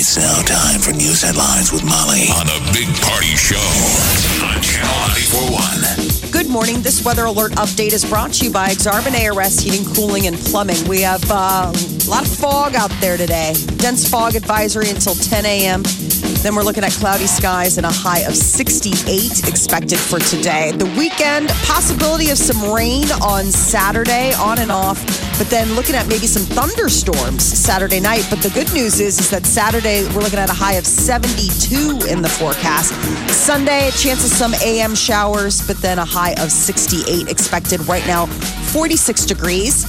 It's now time for news headlines with Molly on the Big Party Show on Channel 941. Good morning. This weather alert update is brought to you by Aksarben ARS Heating, Cooling, and Plumbing. We have uh, a lot of fog out there today. Dense fog advisory until 10 a.m. Then we're looking at cloudy skies and a high of 68 expected for today. The weekend, possibility of some rain on Saturday, on and off. But then looking at maybe some thunderstorms Saturday night. But the good news is, is that Saturday we're looking at a high of 72 in the forecast. Sunday, chance of some AM showers, but then a high of 68 expected. Right now, 46 degrees.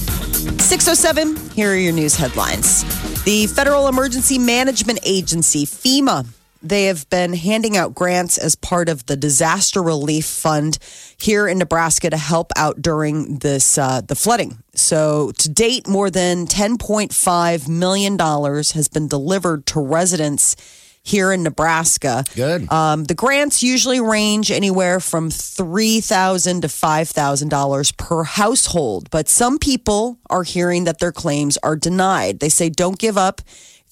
607, here are your news headlines. The Federal Emergency Management Agency, FEMA, they have been handing out grants as part of the disaster relief fund here in Nebraska to help out during this uh, the flooding. So to date, more than 10.5 million dollars has been delivered to residents here in Nebraska. Good. Um, the grants usually range anywhere from three thousand to five thousand dollars per household, but some people are hearing that their claims are denied. They say, "Don't give up."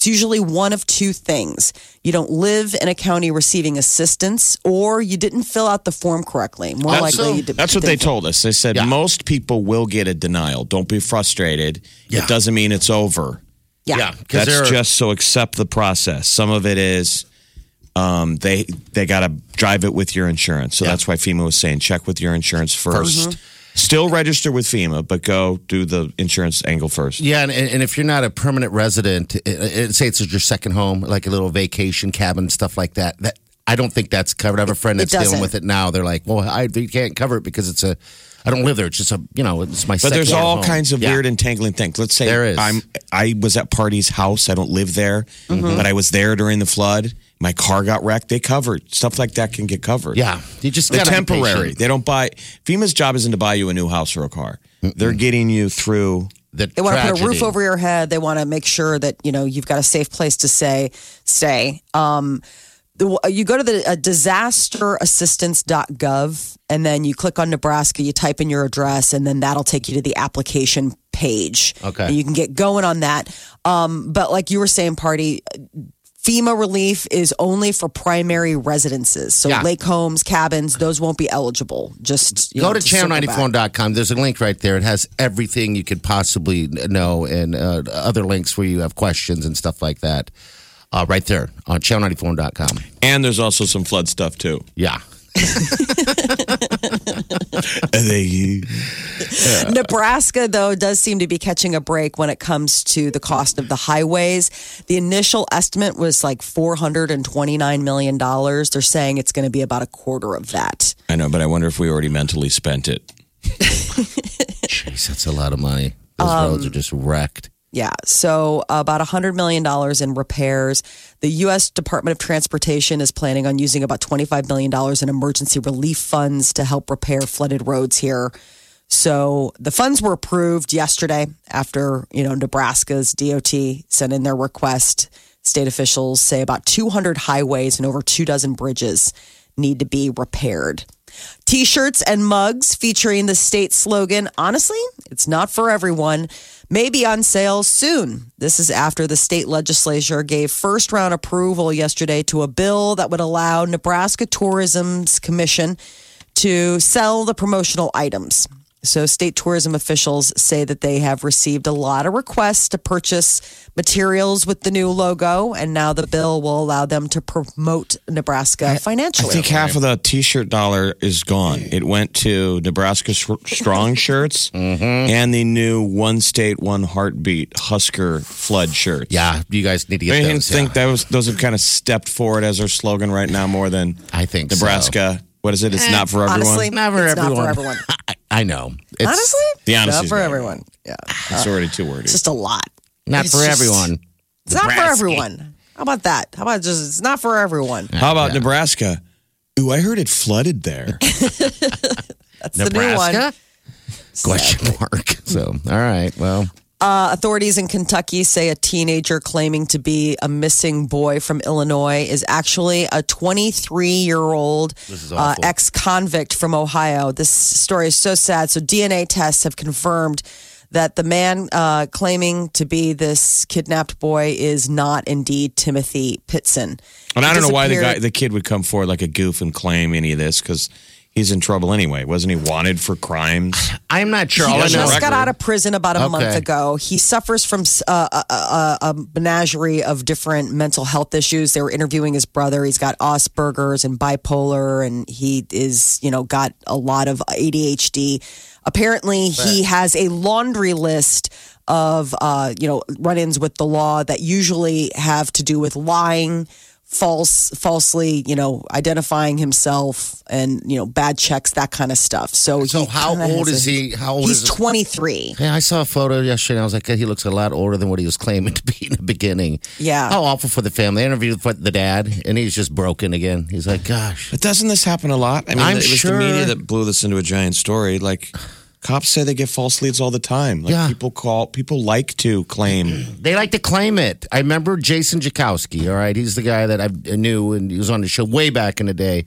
It's usually one of two things. You don't live in a county receiving assistance, or you didn't fill out the form correctly. More That's likely, so- you did, That's what they didn't- told us. They said Yeah. most people will get a denial. Don't be frustrated. Yeah. It doesn't mean it's over. Yeah. because That's just so accept the process. Some of it is um, they they got to drive it with your insurance. So Yeah. that's why FEMA was saying check with your insurance 1st Still register with FEMA, but go do the insurance angle first. Yeah, and, and if you're not a permanent resident, it, it, say it's your second home, like a little vacation cabin, stuff like that. That I don't think that's covered. I have a friend that's dealing with it now. They're like, well, I you can't cover it because it's a. I don't live there. It's just a, you know, it's my. But there's all home. kinds of Yeah. weird entangling things. Let's say There is. I'm I was at Party's house. I don't live there, Mm-hmm. but I was there during the flood. My car got wrecked. They covered stuff like that can get covered. Yeah, you just They're temporary. They don't buy. FEMA's job isn't to buy you a new house or a car. They're getting you through. The They want to put a roof over your head. They want to make sure that you know you've got a safe place to stay. Stay. Um, the, you go to the uh, disasterassistance.gov and then you click on Nebraska. You type in your address and then that'll take you to the application page. Okay. and you can get going on that. Um, but like you were saying, party. FEMA relief is only for primary residences. So Yeah. lake homes, cabins, those won't be eligible. Just you Go know, to circle back. channel94.com. There's a link right there. It has everything you could possibly know and uh, other links where you have questions and stuff like that. Uh, right there on channel94.com. And there's also some flood stuff too. Yeah. They- uh, Nebraska, though, does seem to be catching a break when it comes to the cost of the highways. The initial estimate was like $429 million. They're saying it's going to be about a quarter of that. I know, but I wonder if we already mentally spent it. Jeez, that's a lot of money. Those roads um, are just wrecked. Yeah. So about $100 million in repairs. The U.S. Department of Transportation is planning on using about $25 million in emergency relief funds to help repair flooded roads here. So the funds were approved yesterday after, you know, Nebraska's DOT sent in their request. State officials say about 200 highways and over two dozen bridges need to be repaired. T shirts and mugs featuring the state slogan, honestly, it's not for everyone, may be on sale soon. This is after the state legislature gave first round approval yesterday to a bill that would allow Nebraska Tourism's Commission to sell the promotional items. So, state tourism officials say that they have received a lot of requests to purchase materials with the new logo, and now the bill will allow them to promote Nebraska financially. I think half of the T-shirt dollar is gone. It went to Nebraska Strong shirts mm-hmm. and the new One State One Heartbeat Husker Flood shirts. Yeah, you guys need to get I those. think yeah. that was those have kind of stepped forward as our slogan right now more than I think so. Nebraska. What is it? It's not for everyone. Honestly, Not for it's not for everyone. I, I know. It's Honestly, The not for everyone. Yeah, it's already too wordy. it's just a lot. not It's for just- everyone. It's not for Nebraska. everyone. How about that? How about just it's not for everyone? How about Nebraska? Ooh, I heard it flooded there. That's the new one. Question mark. So, all right. Well, Uh, authorities in Kentucky say a teenager claiming to be a missing boy from Illinois is actually a 23 year old uh, ex convict from Ohio. This story is so sad. So, DNA tests have confirmed that the man uh, claiming to be this kidnapped boy is not indeed Timothy Pitzen. And I don't know why the guy, the kid would come forward like a goof and claim any of this because he's in trouble anyway. Wasn't he wanted for crimes? I'm not sure. He All I doesn't know. just got out of prison about a month ago. He suffers from uh, a, a, a menagerie of different mental health issues. They were interviewing his brother. He's got Asperger's and bipolar, and he is, you know, got a lot of ADHD. Apparently, he has a laundry list of, uh, you know, run-ins with the law that usually have to do with lying. False, falsely, you know, identifying himself and you know bad checks, that kind of stuff. So, So how old is a- he? How old He's is- 23. Yeah, I saw a photo yesterday. and I was like, he looks a lot older than what he was claiming to be in the beginning. Yeah. How awful for the family. I interviewed the dad, and he's just broken again. He's like, gosh. But doesn't this happen a lot? I mean, I'm it was sure. the media that blew this into a giant story. Like, cops say they get false leads all the time. Like, Yeah. people call, people like to claim. They like to claim it. I remember Jason Jolkowski. All right, he's the guy that I knew, and he was on the show way back in the day.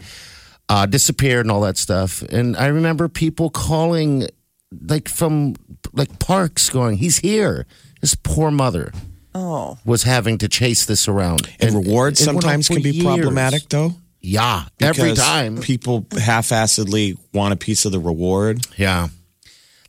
Uh, disappeared and all that stuff. And I remember people calling, like from like parks, going, "He's here." His poor mother Oh. was having to chase this around. And rewards it went sometimes can be years. problematic, though. Yeah, every time. people half-assedly want a piece of the reward. Yeah,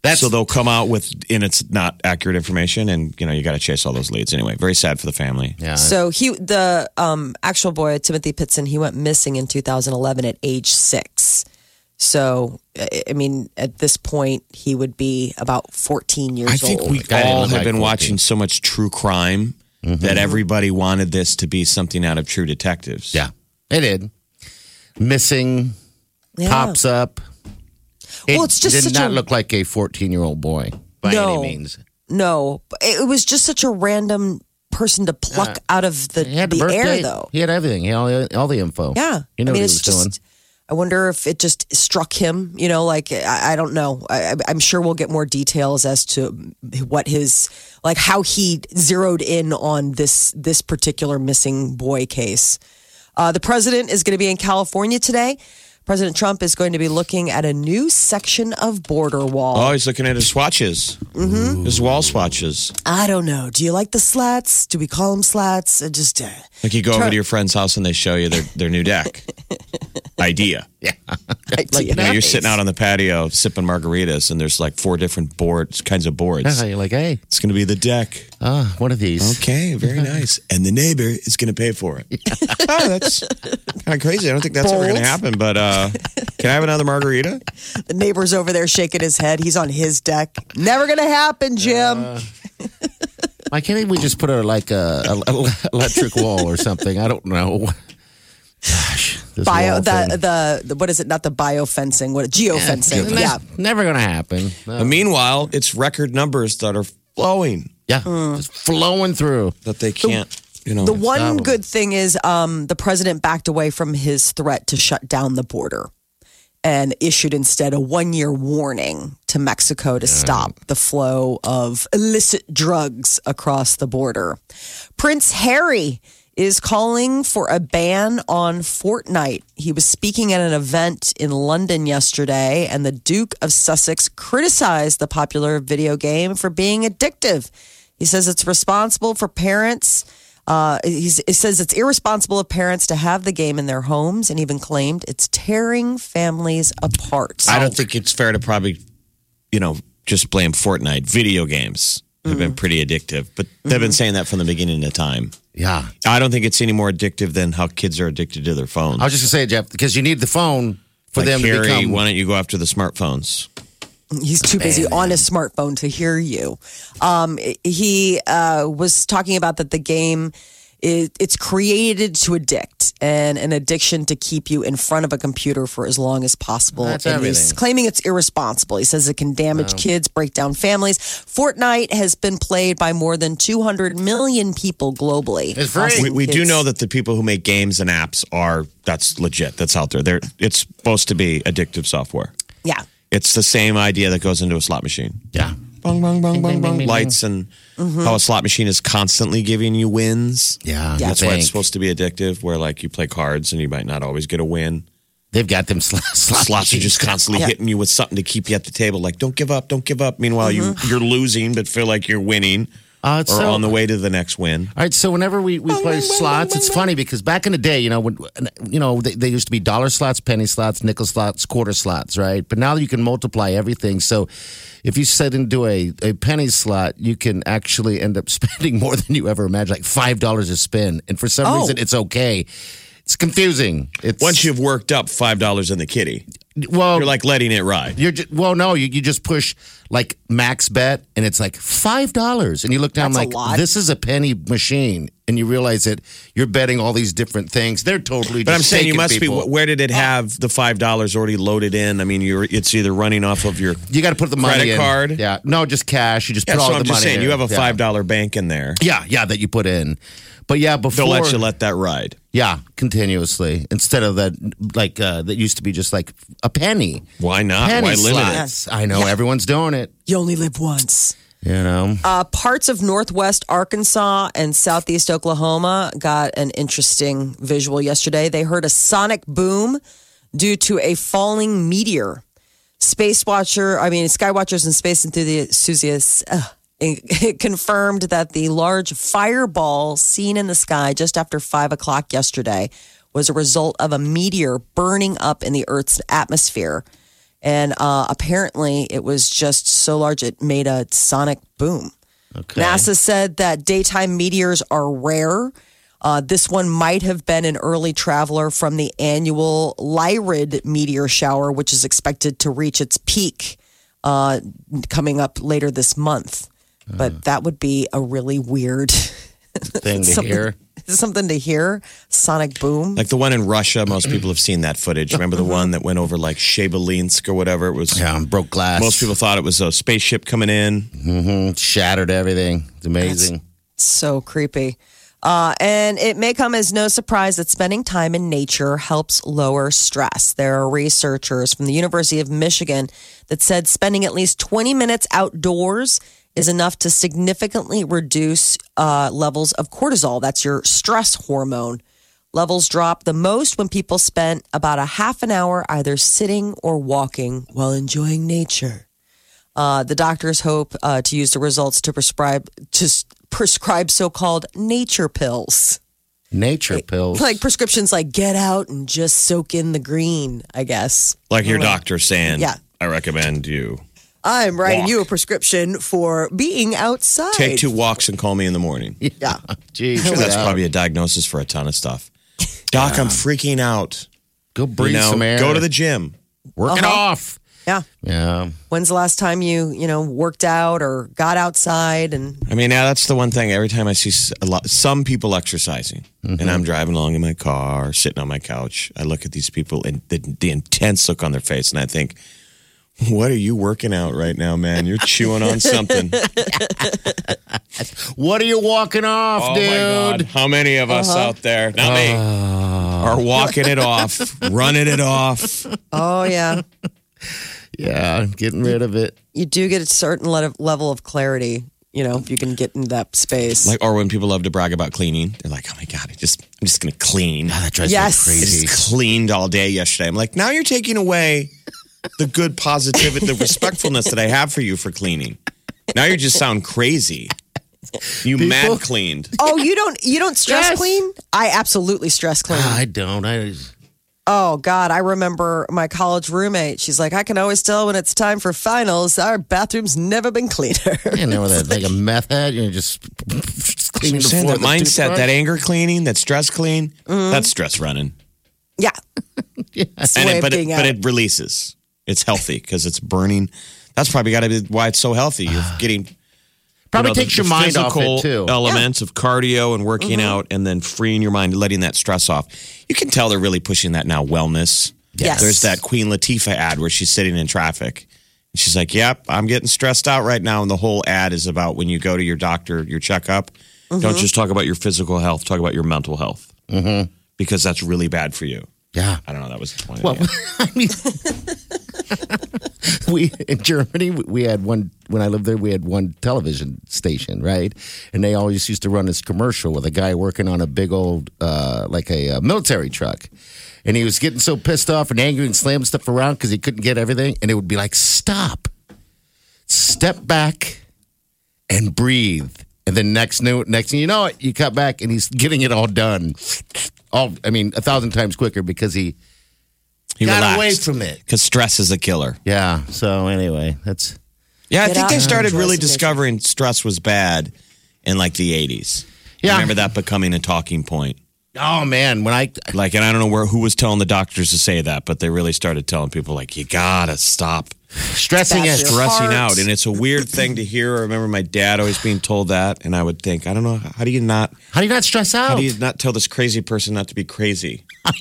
that's so they'll come out with, and it's not accurate information, and you know you got to chase all those leads anyway. Very sad for the family. yeah. So he, the um, actual boy, Timothy Pitzen, he went missing in 2011 at age six. So, I I mean, at this point, he would be about 14 years old. I think old. we all have like been 14. watching so much true crime that everybody wanted this to be something out of True Detectives. yeah, it did. Missing Yeah. pops up. It Well, it's just did such not a- look like a fourteen-year-old boy by No. any means. No, it was just such a random person to pluck out of the, He had the, air, though. He had everything. He had all, the- all the info. Yeah. you know I what mean, he it's was just, doing. I wonder if it just struck him, you know, like, I, I don't know. I, I- I'm sure we'll get more details as to what his, like how he zeroed in on this, this particular missing boy case. Uh, the president is going to be in California today. President Trump is going to be looking at a new section of border wall. Oh, he's looking at his swatches, mm-hmm. his wall swatches. I don't know. Do you like the slats? Do we call them slats? I just, uh, Like you go over to your friend's house and they show you their, their new deck. Idea. Yeah, like, You know, you're sitting out on the patio sipping margaritas, and there's like four different boards, kinds of boards. Yeah, you're like, hey, It's going to be the deck. ah, one of these. Okay, very nice. And the neighbor is going to pay for it. oh, that's kind of crazy. I don't think that's ever going to happen. But uh, can I have another margarita? The neighbor's over there shaking his head. He's on his deck. Never gonna happen, Jim. Uh, why can't we just put a like a, a, a electric wall or something? I don't know. Gosh, this bio the, the the what is it? Not the bio fencing. What geo fencing? That's Yeah. never gonna happen. No. But meanwhile, it's record numbers that are flowing yeah, hmm. just flowing through. that they can't, you know. The one good thing is um, the president backed away from his threat to shut down the border and issued instead a one year warning to Mexico to stop the flow of illicit drugs across the border. Prince Harry is calling for a ban on Fortnite. He was speaking at an event in London yesterday, and the Duke of Sussex criticized the popular video game for being addictive. He says it's responsible for parents. Uh, he's, he says it's irresponsible of parents to have the game in their homes, and even claimed it's tearing families apart. I don't think it's fair to probably, you know, just blame Fortnite. Video games have been pretty addictive, but they've been saying that from the beginning of time. Yeah, I don't think it's any more addictive than how kids are addicted to their phones. I was just gonna say, Jeff, because you need the phone for like them Harry, to become. why don't you go after the smartphones? He's too busy on his smartphone to hear you. Um, he uh, was talking about that the game it, it's created to addict and an addiction to keep you in front of a computer for as long as possible. That's and he's claiming it's irresponsible. He says it can damage kids, break down families. Fortnite has been played by more than 200 million people globally. It's free. causing We, we do know that the people who make games and apps are that's legit. That's out there. They're it's supposed to be addictive software. Yeah. It's the same idea that goes into a slot machine. Yeah. Bong, bong, bong, bong, bong. Lights and Mm-hmm. how a slot machine is constantly giving you wins. Yeah. Yeah. That's why it's supposed to be addictive, where like you play cards and you might not always get a win. They've got them sl- slot Slots are just constantly Yeah. hitting you with something to keep you at the table. Like, don't give up, don't give up. Meanwhile, Mm-hmm. you you're losing, but feel like you're winning Uh, or so- on the way to the next win. All right, so whenever we, we play slots, it's funny because back in the day, you know, when you know they, they used to be dollar slots, penny slots, nickel slots, quarter slots, right? But now you can multiply everything. So if you set into a, a penny slot, you can actually end up spending more than you ever imagined, like five dollars a spin. And for some Oh. reason, it's okay. It's confusing. It's Once you've worked up five dollars in the kitty, well, you're like letting it ride. You're just, well, no, you, you just push like max bet, and it's like five dollars, and you look down That's a like lot. this is a penny machine, and you realize that you're betting all these different things. They're totally. But I'm just saying you taking must people. be. Where did it have the five dollars already loaded in? I mean, you're it's either running off of your. You got to put the money Credit in. card? Yeah, no, just cash. You just Yeah, put all so the I'm just money. saying in. you have a Yeah. five dollar bank in there. Yeah, yeah, that you put in. But yeah, before They'll let you let that ride. yeah, continuously instead of that like uh, that used to be just like a penny. Why not? Penny Why limit it? slots. I know everyone's doing it. You only live once. You know, Uh, parts of northwest Arkansas and southeast Oklahoma got an interesting visual yesterday. They heard a sonic boom due to a falling meteor. Space Watcher, I mean, Skywatchers and space enthusiasts uh, it, it confirmed that the large fireball seen in the sky just after five o'clock yesterday was a result of a meteor burning up in the Earth's atmosphere. And uh, apparently, it was just so large it made a sonic boom. okay. NASA said that daytime meteors are rare. Uh, this one might have been an early traveler from the annual Lyrid meteor shower, which is expected to reach its peak uh, coming up later this month. But that would be a really weird thing to something, hear. something to hear. Sonic boom. Like the one in Russia, most people have seen that footage. Remember the one that went over like Shebelinsk or whatever? It was. Yeah, broke glass. Most people thought it was a spaceship coming in. Mhm, shattered everything. It's amazing. So creepy. Uh, and it may come as no surprise that spending time in nature helps lower stress. There are researchers from the University of Michigan that said spending at least 20 minutes outdoors is enough to significantly reduce uh, levels of cortisol. That's your stress hormone. Levels drop the most when people spend about a half an hour either sitting or walking while enjoying nature. Uh, the doctors hope uh, to use the results to prescribe to prescribe so-called nature pills, Nature pills. like prescriptions like get out and just soak in the green. I guess Like your doctor saying, Yeah. I recommend you I'm writing Walk. you a prescription for being outside. take two walks and call me in the morning. Yeah, Gee, Sure, that's wow. probably a diagnosis for a ton of stuff. Doc, I'm freaking out. Go breathe you know, some air. go to the gym. work it Uh-huh. off. yeah. Yeah. When's the last time you you know worked out or got outside and I mean, now that's the one thing. Every time I see s- a lot, some people exercising, and I'm driving along in my car, sitting on my couch, I look at these people and the, the intense look on their face, and I think, "What are you working out right now, man? You're chewing on something." What are you walking off, oh dude? my god! How many of us uh-huh. out there, not me, uh. are walking it off, running it off? oh yeah, Yeah, getting rid of it. you do get a certain le- level of clarity. You know, if you can get in that space. Like, or when people love to brag about cleaning, they're like, "Oh my god, I just, I'm just gonna clean." That drives Yes. me I crazy. just cleaned all day yesterday. I'm like, now you're taking away the good positivity, the respectfulness that I have for you for cleaning. Now you just sound crazy. You mad cleaned. oh, you don't you don't stress Yes. clean? I absolutely stress clean. Ah, I don't. I Oh God, I remember my college roommate. She's like, I can always tell when it's time for finals. Our bathroom's never been cleaner. didn't know that. Like a meth head, you're just, just cleaning the Saying floor that with a mindset, toothbrush. that anger cleaning, that stress clean, mm-hmm. that's stress running. yeah, It's a And way it, of but it, being but out. it releases. It's healthy because it's burning. That's probably got to be why it's so healthy. You're getting Probably the- takes your the mind off it, too. Elements of cardio and working Mm-hmm. out, and then freeing your mind, letting that stress off. You can tell they're really pushing that now. Wellness. Yes. There's that Queen Latifah ad where she's sitting in traffic. And she's like, "Yep, I'm getting stressed out right now." And the whole ad is about when you go to your doctor, your checkup. Mm-hmm. Don't just talk about your physical health. Talk about your mental health, mm-hmm. because that's really bad for you. Yeah. I don't know. That was the point. Well, of the ad. I mean, we in Germany we had one when I lived there. We had one television station, right? And they always used to run this commercial with a guy working on a big old, uh, like a, uh military truck, and he was getting so pissed off and angry and slamming stuff around because he couldn't get everything. And it would be like, "Stop, step back, and breathe." And then next new next thing you know it, you cut back and he's getting it all done. All I mean, a thousand times quicker because he he got relaxed. away from it. because stress is a killer. Yeah. So anyway, that's Yeah, I Get think out they and started enjoy really some nature. discovering stress was bad in like the 80s. I Yeah. remember that becoming a talking point. oh man, when I Like, and I don't know where who was telling the doctors to say that, but they really started telling people like, you gotta stop stressing Bad it. stressing heart. out. And it's a weird thing to hear. I remember my dad always being told that, and I would think, I don't know, how do you not, How do you not stress out? how do you not tell this crazy person not to be crazy?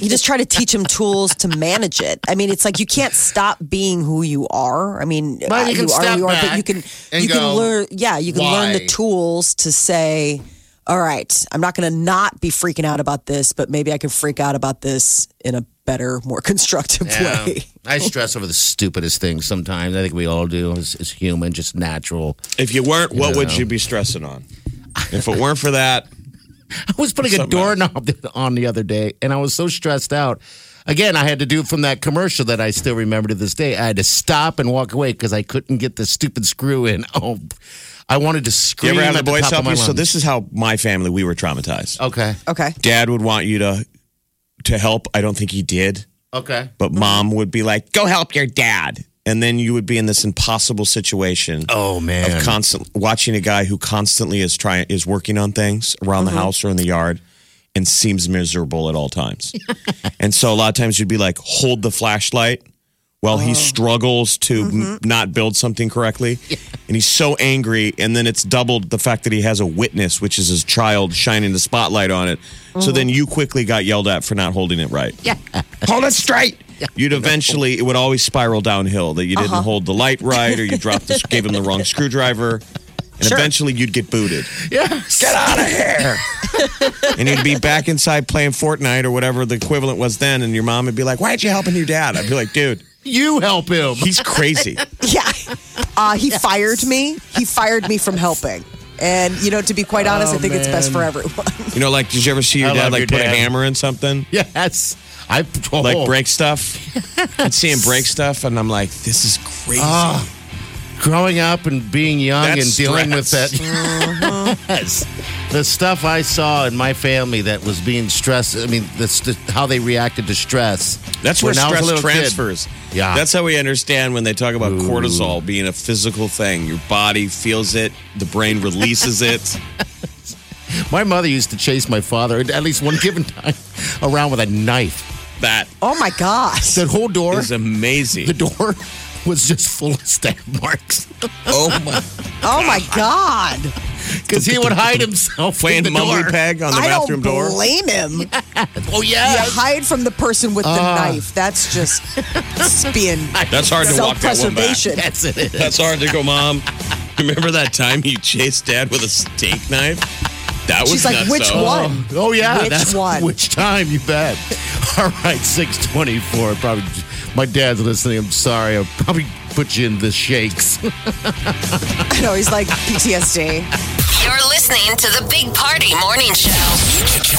You just try to teach them tools to manage it. I mean, it's like you can't stop being who you are. I mean, But you uh, can are step who you are, but you can you go, can learn. Yeah, you can learn the tools to say, "All right, I'm not going to not be freaking out about this, but maybe I can freak out about this in a better, more constructive Yeah. way." I stress over the stupidest things sometimes. I think we all do as, as human, just natural. If you weren't, what would Yeah. you be stressing on? If it weren't for that, I was putting a Something doorknob on the other day, and I was so stressed out. Again, I had to do it from that commercial that I still remember to this day. I had to stop and walk away because I couldn't get the stupid screw in. Oh, I wanted to you scream. ever have the at the boys top of help my you? So this is how my family we were traumatized. Okay. Okay. Dad would want you to to help. I don't think he did. Okay. But mom would be like, "Go help your dad," and then you would be in this impossible situation Oh man. of constant watching a guy who constantly is trying is working on things around the mm-hmm. house or in the yard and seems miserable at all times. and so a lot of times you'd be like, "Hold the flashlight." While he oh. struggles to m- mm-hmm. not build something correctly, and he's so angry, and then it's doubled the fact that he has a witness, which is his child, shining the spotlight on it. So then mm-hmm. you quickly got yelled at for not holding it right. Yeah. hold it straight. You'd eventually, it would always spiral downhill that you didn't uh-huh. hold the light right or you dropped this, gave him the wrong screwdriver. And eventually you'd get booted. Yes. Get out of here. and you'd be back inside playing Fortnite or whatever the equivalent was then. And your mom would be like, Why aren't you helping your dad? I'd be like, Dude, You help him. he's crazy. Yeah. Uh, he fired me. He fired me from helping. And you know, to be quite honest, I Oh, think it's best for everyone. You know, like, did you ever see your I dad like your put a hammer in something? Yes. I oh, Like break stuff? I'd see him break stuff and I'm like, This is crazy. Ah, growing up and being young That's and dealing with that. Mm-hmm. yes. The stuff I saw in my family that was being stressed. I mean, that's the, how they reacted to stress. That's where When I was a stress little kid. transfers. Yeah. That's how we understand when they talk about cortisol being a physical thing. Your body feels it, the brain releases it. My mother used to chase my father at least one given time around with a knife. That Oh my gosh. That whole door, is amazing. the door was just full of stab marks oh my. Oh my God. because he would hide himself Playing in the mummy door. peg on the I bathroom don't door. blame him. Oh You yeah. hide from the person with the Ah. knife. That's just it's being That's hard to walk that one back. self-preservation. That's it. That's hard to go, mom. Remember that time you chased dad with a steak knife? That was She's like, which though. one? Oh yeah, Which that's one? Which time? You bet. All right, six twenty-four. Probably. My dad's listening. I'm sorry. I'm probably put you in the shakes. I know he's like PTSD. You're listening to the Big Party Morning Show.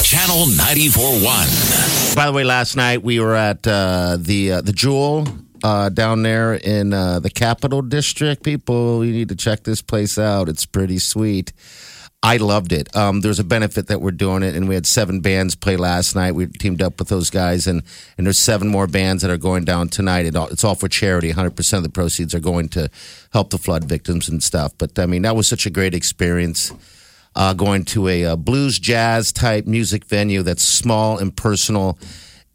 Channel 94.1. By the way, last night we were at uh, the uh, the Jewell uh, down there in uh, the Capitol District. People, you need to check this place out. It's pretty sweet. I loved it. Um, there's a benefit that we're doing it, and we had seven bands play last night. We teamed up with those guys, and and there's seven more bands that are going down tonight. It all, it's all for charity. 100 percent of the proceeds are going to help the flood victims and stuff. But I mean, that was such a great experience. Uh, going to a, uh blues jazz type music venue that's small and personal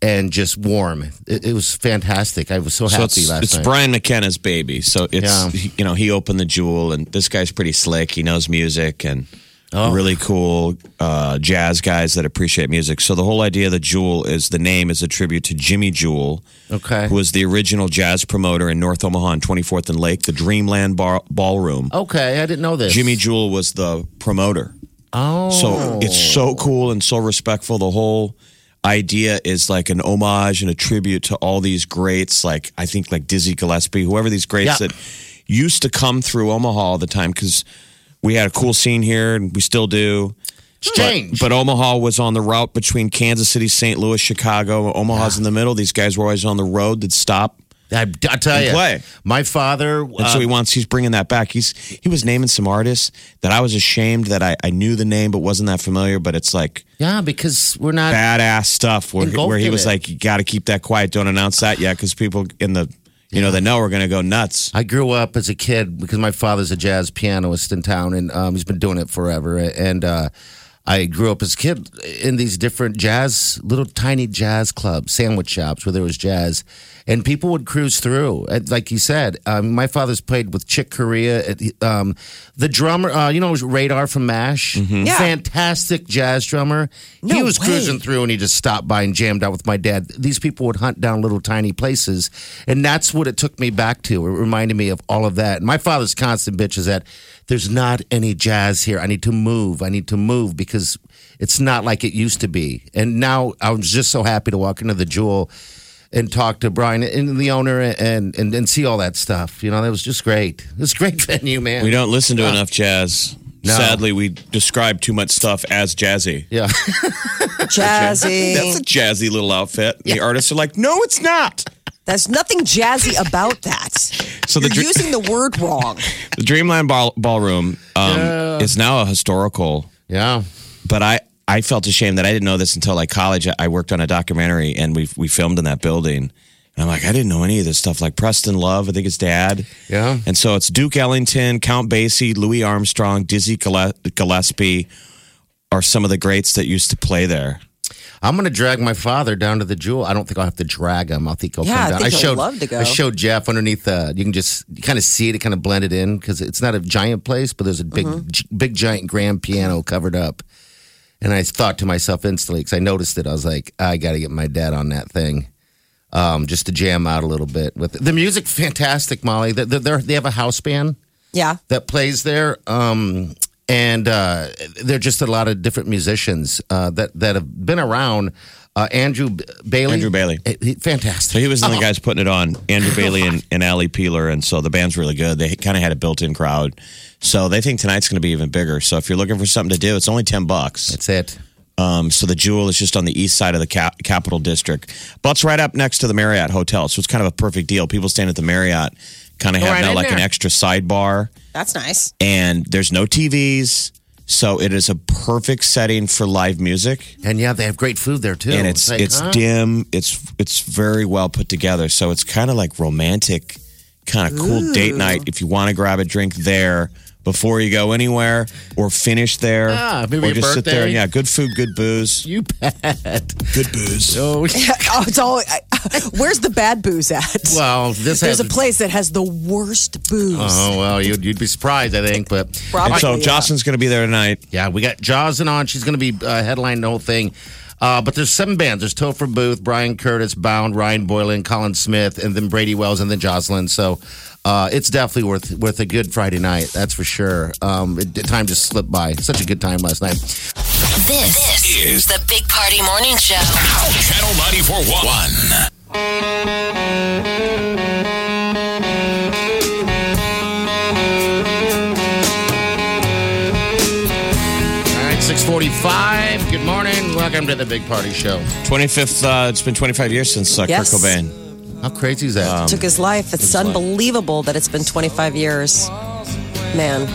and just warm. It, it was fantastic. I was so happy so it's, last it's night. It's Brian McKenna's baby. So it's Yeah. you know he opened the Jewell, and this guy's pretty slick. He knows music and Oh. really cool uh, jazz guys that appreciate music. So the whole idea of the Jewell is the name is a tribute to Jimmy Jewell, Okay. who was the original jazz promoter in North Omaha on 24th and Lake, the Dreamland Bar- Ballroom. Okay, I didn't know this. Jimmy Jewell was the promoter. Oh, So it's so cool and so respectful. The whole idea is like an homage and a tribute to all these greats, like I think like Dizzy Gillespie, whoever these greats Yeah. that used to come through Omaha all the time because we had a cool scene here and we still do. It's changed. But Omaha was on the route between Kansas City, St. Louis, Chicago. Omaha's in the middle. These guys were always on the road. They'd stop. I, I tell you, play. my father. And uh, so he wants, he's bringing that back. He's, he was naming some artists that I was ashamed that I, I knew the name, but wasn't that familiar. But it's like, yeah, because we're not. badass stuff where, where he was it. like, you got to keep that quiet. Don't announce that yet because people in the, you know, they know we're going to go nuts. I grew up as a kid because my father's a jazz pianist in town, and um, he's been doing it forever. And uh, I grew up as a kid in these different jazz, little tiny jazz clubs, sandwich shops where there was jazz, and people would cruise through. Like you said, um, my father's played with Chick Corea. It- Um, the drummer, uh, you know, Radar from Mash, Yeah. fantastic jazz drummer. he was way. cruising through, and he just stopped by and jammed out with my dad. These people would hunt down little tiny places, and that's what it took me back to. It reminded me of all of that. And my father's constant bitch is that there's not any jazz here. I need to move. I need to move because it's not like it used to be. And now I was just so happy to walk into the Jewell and talk to Brian and the owner and and, and see all that stuff. You know, that was just great. It was a great venue, man. We don't listen to uh, enough jazz. No. Sadly, we describe too much stuff as jazzy. Yeah. Jazzy. That's a jazzy little outfit. The artists are like, no, it's not. There's nothing jazzy about that. So the You're dr- using the word wrong. The Dreamland Ball- Ballroom um, is now a historical Yeah. but I I felt ashamed that I didn't know this until like college. I worked on a documentary and we we filmed in that building. And I'm like, I didn't know any of this stuff. Like Preston Love, I think his dad. Yeah. And so it's Duke Ellington, Count Basie, Louis Armstrong, Dizzy Gillespie are some of the greats that used to play there. I'm going to drag my father down to the Jewell. I don't think I'll have to drag him. I think he'll Yeah, I come down. think he'll showed love to go. I showed Jeff underneath. Uh, you can just kind of see it. It kind of blended in because it's not a giant place, but there's a big, Mm-hmm. gi- big giant grand piano covered up. And I thought to myself instantly because I noticed it. I was like, I got to get my dad on that thing. Um, just to jam out a little bit with it. the music. Fantastic, Molly. They're, they're, they have a house band Yeah. that plays there. Um, and uh, they're just a lot of different musicians uh, that that have been around. Uh, Andrew Bailey, Andrew Bailey. He- fantastic. So he was one of the guys putting it on, Andrew Bailey and, and Ali Peeler. And so the band's really good. They kind of had a built in crowd. So they think tonight's going to be even bigger. So if you're looking for something to do, it's only 10 bucks. That's it. Um, so the Jewell is just on the east side of the cap- Capitol District, but it's right up next to the Marriott Hotel. So it's kind of a perfect deal. People staying at the Marriott kind of have right now like an extra sidebar, That's nice. and there's no TVs. So it is a perfect setting for live music, And yeah, they have great food there too. and it's like, it's huh? dim. It's it's very well put together. So it's kind of like romantic, kind of cool date night. If you want to grab a drink there before you go anywhere, or finish there, Ah, maybe or a just sit there. birthday. And yeah, good food, good booze, You bet. good booze. Oh, oh, it's all. I, where's the bad booze at? well, this There's has a place that has the worst booze. Oh well, you'd, you'd be surprised, I think. But Probably. And so yeah. Jocelyn's going to be there tonight. Yeah, we got Jocelyn on. She's going to be uh, headlining the whole thing. Uh, but there's seven bands. There's Topher Booth, Brian Curtis, Bound, Ryan Boylan, Colin Smith, and then Brady Wells, and then Jocelyn. So uh, it's definitely worth worth a good Friday night. That's for sure. Um, it, time just slipped by. Such a good time last night. This, is the Big Party Morning Show. Channel 94.1. All right, 645. Good morning. Welcome to the Big Party Show. 25th, uh, it's been 25 years since uh, Yes. Kurt Cobain. How crazy is that? Took his life. It's unbelievable that it's been 25 years. Man.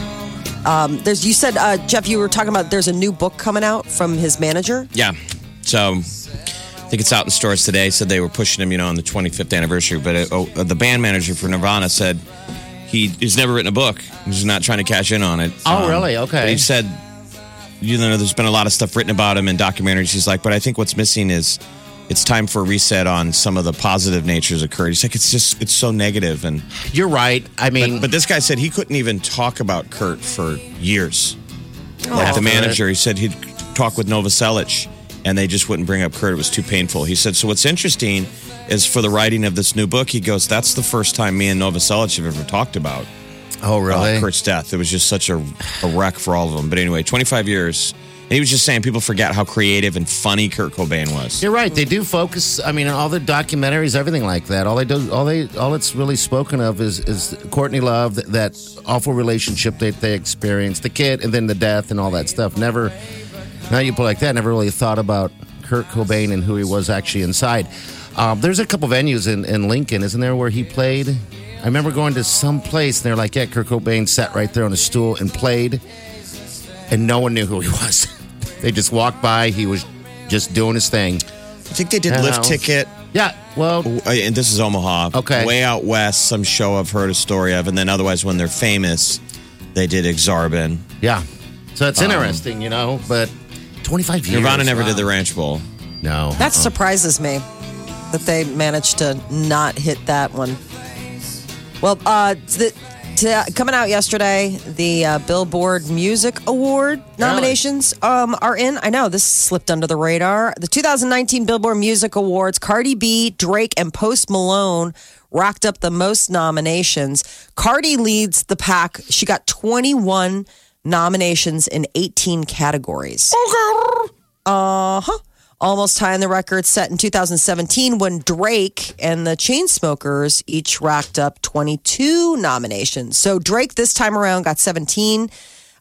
Um, there's. You said, uh, Jeff, you were talking about there's a new book coming out from his manager. Yeah. So I think it's out in stores today. Said they were pushing him, you know, on the 25th anniversary. But it, oh, the band manager for Nirvana said he he's never written a book. He's not trying to cash in on it. Um, Oh, really? Okay. But he said, you know, there's been a lot of stuff written about him in documentaries. He's like, but I think what's missing is it's time for a reset on some of the positive natures of Kurt. He's like, it's just, it's so negative. And, You're right. I mean, but, but this guy said he couldn't even talk about Kurt for years. Like the manager, he said he'd talk with Novoselic and they just wouldn't bring up Kurt. It was too painful. He said, so what's interesting is for the writing of this new book, he goes, that's the first time me and Novoselic have ever talked about oh really? uh, Kurt's death. It was just such a, a wreck for all of them. But anyway, 25 years. And he was just saying people forget how creative and funny Kurt Cobain was. You're right. They do focus. I mean, all the documentaries, everything like that. All they do, all they, all it's really spoken of is is Courtney Love, that, that awful relationship that they experienced, the kid, and then the death and all that stuff. Never, now you put like that. Never really thought about Kurt Cobain and who he was actually inside. Um, there's a couple venues in, in Lincoln, isn't there, where he played? I remember going to some place and they're like, yeah, Kurt Cobain sat right there on a stool and played, and no one knew who he was. they just walked by. He was just doing his thing. I think they did Hello. Lift Ticket. Yeah, well, Uh, And this is Omaha. Okay. Way out west, some show I've heard a story of. And then otherwise, when they're famous, they did Aksarben. yeah. So it's interesting, you know, but 25 years. Nirvana never wow. did the Ranch Bowl. No. That surprises me that they managed to not hit that one. Well, uh, the, to, coming out yesterday, the uh, Billboard Music Award nominations um, are in. I know this slipped under the radar. The 2019 Billboard Music Awards, Cardi B, Drake, and Post Malone racked up the most nominations. Cardi leads the pack. She got 21 nominations in 18 categories. Uh huh. Almost tying the record set in 2017 when Drake and the Chainsmokers each racked up 22 nominations. So Drake this time around got 17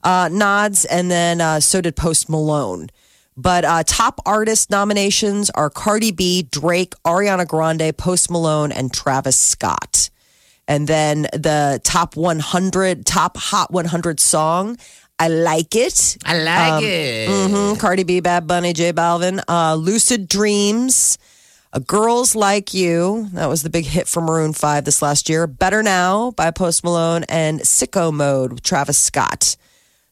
uh, nods, and then uh, so did Post Malone. But uh, top artist nominations are Cardi B, Drake, Ariana Grande, Post Malone, and Travis Scott. And then the top 100, top Hot 100 song, I Like It. I like it. Mhm. Cardi B, Bad Bunny, J Balvin, uh, Lucid Dreams, uh, Girls Like You. That was the big hit for Maroon 5 this last year. Better Now by Post Malone and Sicko Mode with Travis Scott.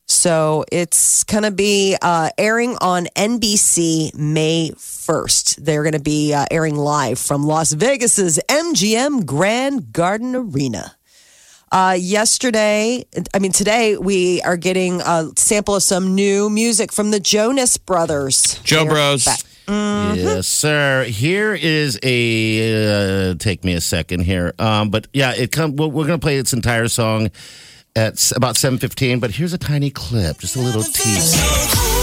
So it's going to be uh, airing on NBC May 1st. They're going to be uh, airing live from Las Vegas's MGM Grand Garden Arena. Uh, yesterday, I mean, today we are getting a sample of some new music from the Jonas Brothers. Joe They're Bros. back. Yes, sir. Here is a. Uh, take me a second here. Um, but yeah, it come. We're going to play its entire song at s- about seven fifteen. But here's a tiny clip, just a little tease.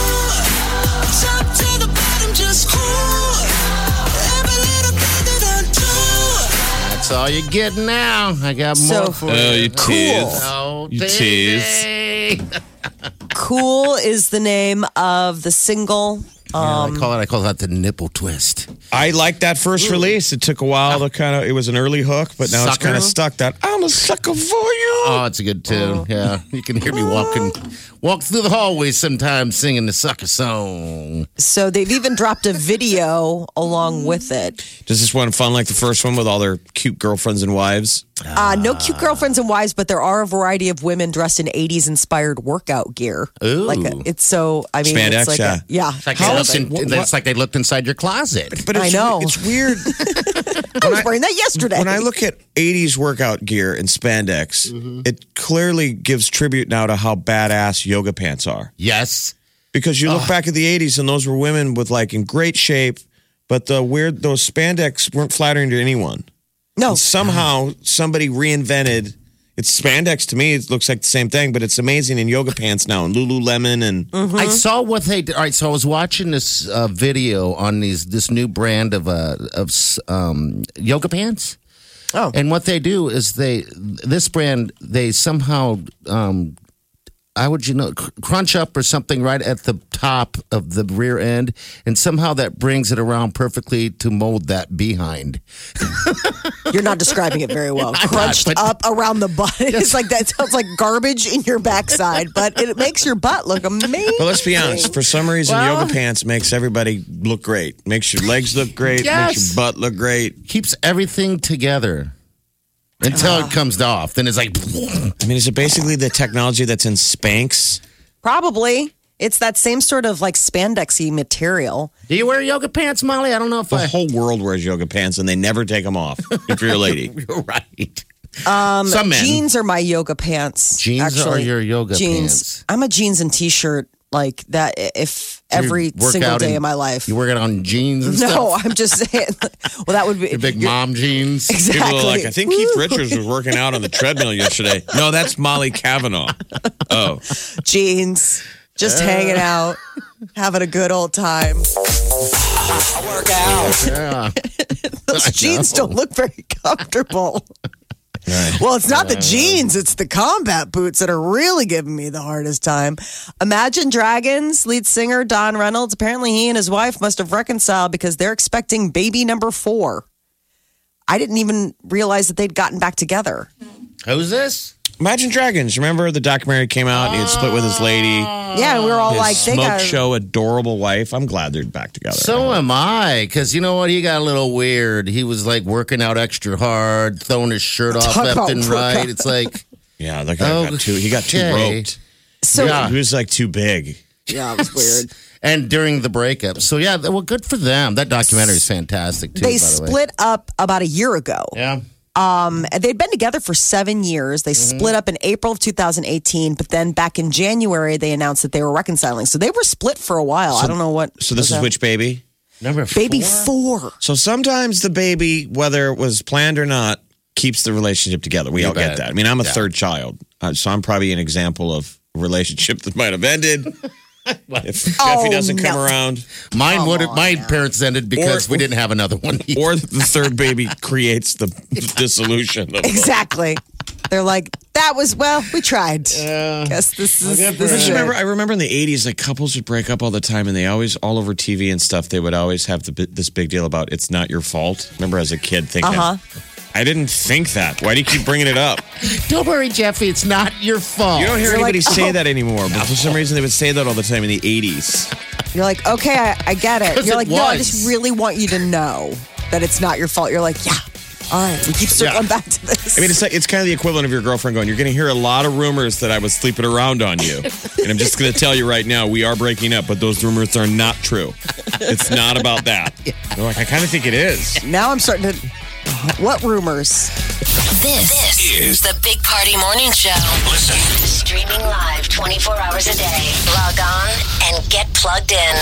That's all you get now. I got more So- for Oh, you Cool. tease. Oh, You baby. Cool is the name of the single. Yeah, I um, call it. I call that the nipple twist. I like that first release. It took a while to kind of, it was an early hook, but now it's kind of stuck. That I'm a sucker for you. Oh, it's a good tune. Oh. Yeah, you can hear me walking, walk through the hallways sometimes singing the sucker song. So they've even dropped a video along with it. Does this one fun like the first one with all their cute girlfriends and wives? Uh, no cute girlfriends and wives, but there are a variety of women dressed in 80s inspired workout gear. Ooh. Like a, it's so, I mean, Spandex, it's like yeah. A, yeah. It's like, they looked in- what- it's like they looked inside your closet. But I it's, know. It's weird. I was wearing that yesterday. when I look at 80s workout gear and spandex, it clearly gives tribute now to how badass yoga pants are. Yes. Because you look back at the 80s and those were women with like in great shape, but the weird, those spandex weren't flattering to anyone. No, And somehow somebody reinvented it's spandex to me. It looks like the same thing, but it's amazing in yoga pants now and Lululemon and I saw what they did. All right, so I was watching this uh, video on these this new brand of uh, of um, yoga pants. Oh. and what they do is they this brand they somehow um, I would you know crunch up or something right at the top of the rear end, and somehow that brings it around perfectly to mold that behind. You're not describing it very well. I'm not, Crunched but- up around the butt. It's like that sounds like garbage in your backside, but it makes your butt look amazing. But let's be honest, for some reason, Well- yoga pants makes everybody look great. Makes your legs look great. Yes. Makes your butt look great. Keeps everything together until it comes off. Then it's like I mean, is it basically the technology that's in Spanx? Probably. It's that same sort of like spandexy material. Do you wear yoga pants, Molly? I don't know if The I. whole world wears yoga pants and they never take them off. If you're a lady, You're right. Um, Some men. Jeans are my yoga pants. Jeans are actually. your yoga jeans. pants. I'm a jeans and t-shirt like that. If You every single day in- of my life. You work it on jeans and no, stuff. I'm just saying. Well, that would be Your big mom jeans. Exactly. people are like, I think Keith Richards was working out on the treadmill yesterday. No, that's Molly Kavanaugh. Oh, jeans, just hanging out, having a good old time. I work out. Yeah. Those I jeans know. don't look very comfortable. Well, it's not the jeans, it's the combat boots that are really giving me the hardest time. Imagine Dragons lead singer Dan Reynolds. Apparently, he and his wife must have reconciled because they're expecting baby number four. I didn't even realize that they'd gotten back together. Who's this? Imagine Dragons. Remember the documentary came out and he had split with his lady. Yeah, we were all His like, they smoke got show adorable wife. I'm glad they're back together. So am I, because you know what? He got a little weird. He was like working out extra hard, throwing his shirt off Talk left about and workout. right. It's like, yeah, that guy got too. He got too Okay. roped. so. Yeah. He was like too big. Yeah, it was weird. and during the breakup. So yeah, well, good for them. That documentary is fantastic too. they by the way. split up about a year ago. Yeah. Um, they'd been together for seven years. They Mm-hmm. split up in April of 2018, but then back in January, they announced that they were reconciling. So they were split for a while. I don't know what. So this is that. which baby? Number baby four. four. So sometimes the baby, whether it was planned or not, keeps the relationship together. We You all get that. I mean, I'm a Yeah. third child, uh, so I'm probably an example of a relationship that might have ended if Oh, Jeffy doesn't come no. around, Mine would my parents ended because Or- we didn't have another one. or the third baby creates the dissolution. Of Exactly. They're like, that was, well, we tried. Guess this is, this I is remember, I remember in the '80s, like couples would break up all the time, and they always, all over TV and stuff, they would always have the, this big deal about it's not your fault. Remember, as a kid, thinking, Uh-huh. I didn't think that. Why do you keep bringing it up? Don't worry, Jeffy. It's not your fault. You don't hear You're anybody like, say oh. that anymore, but for some reason, they would say that all the time in the '80s. You're like, okay, I, I get it. You're it like, no, I was. just really want you to know that it's not your fault. You're like, yeah, all right. We keep circling back to this. I mean, it's like it's kind of the equivalent of your girlfriend going, "You're going to hear a lot of rumors that I was sleeping around on you," and I'm just going to tell you right now, we are breaking up, but those rumors are not true. It's not about that. They're like, I kind of think it is. now I'm starting to. What rumors? This, is the Big Party Morning Show. Listen. Streaming live 24 hours a day. Log on and get plugged in.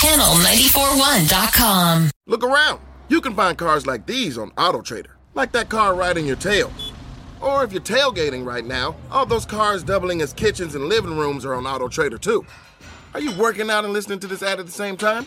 Channel941.com. Look around. You can find cars like these on AutoTrader, like that car right in your tail. Or if you're tailgating right now, all those cars doubling as kitchens and living rooms are on AutoTrader too. Are you working out and listening to this ad at the same time?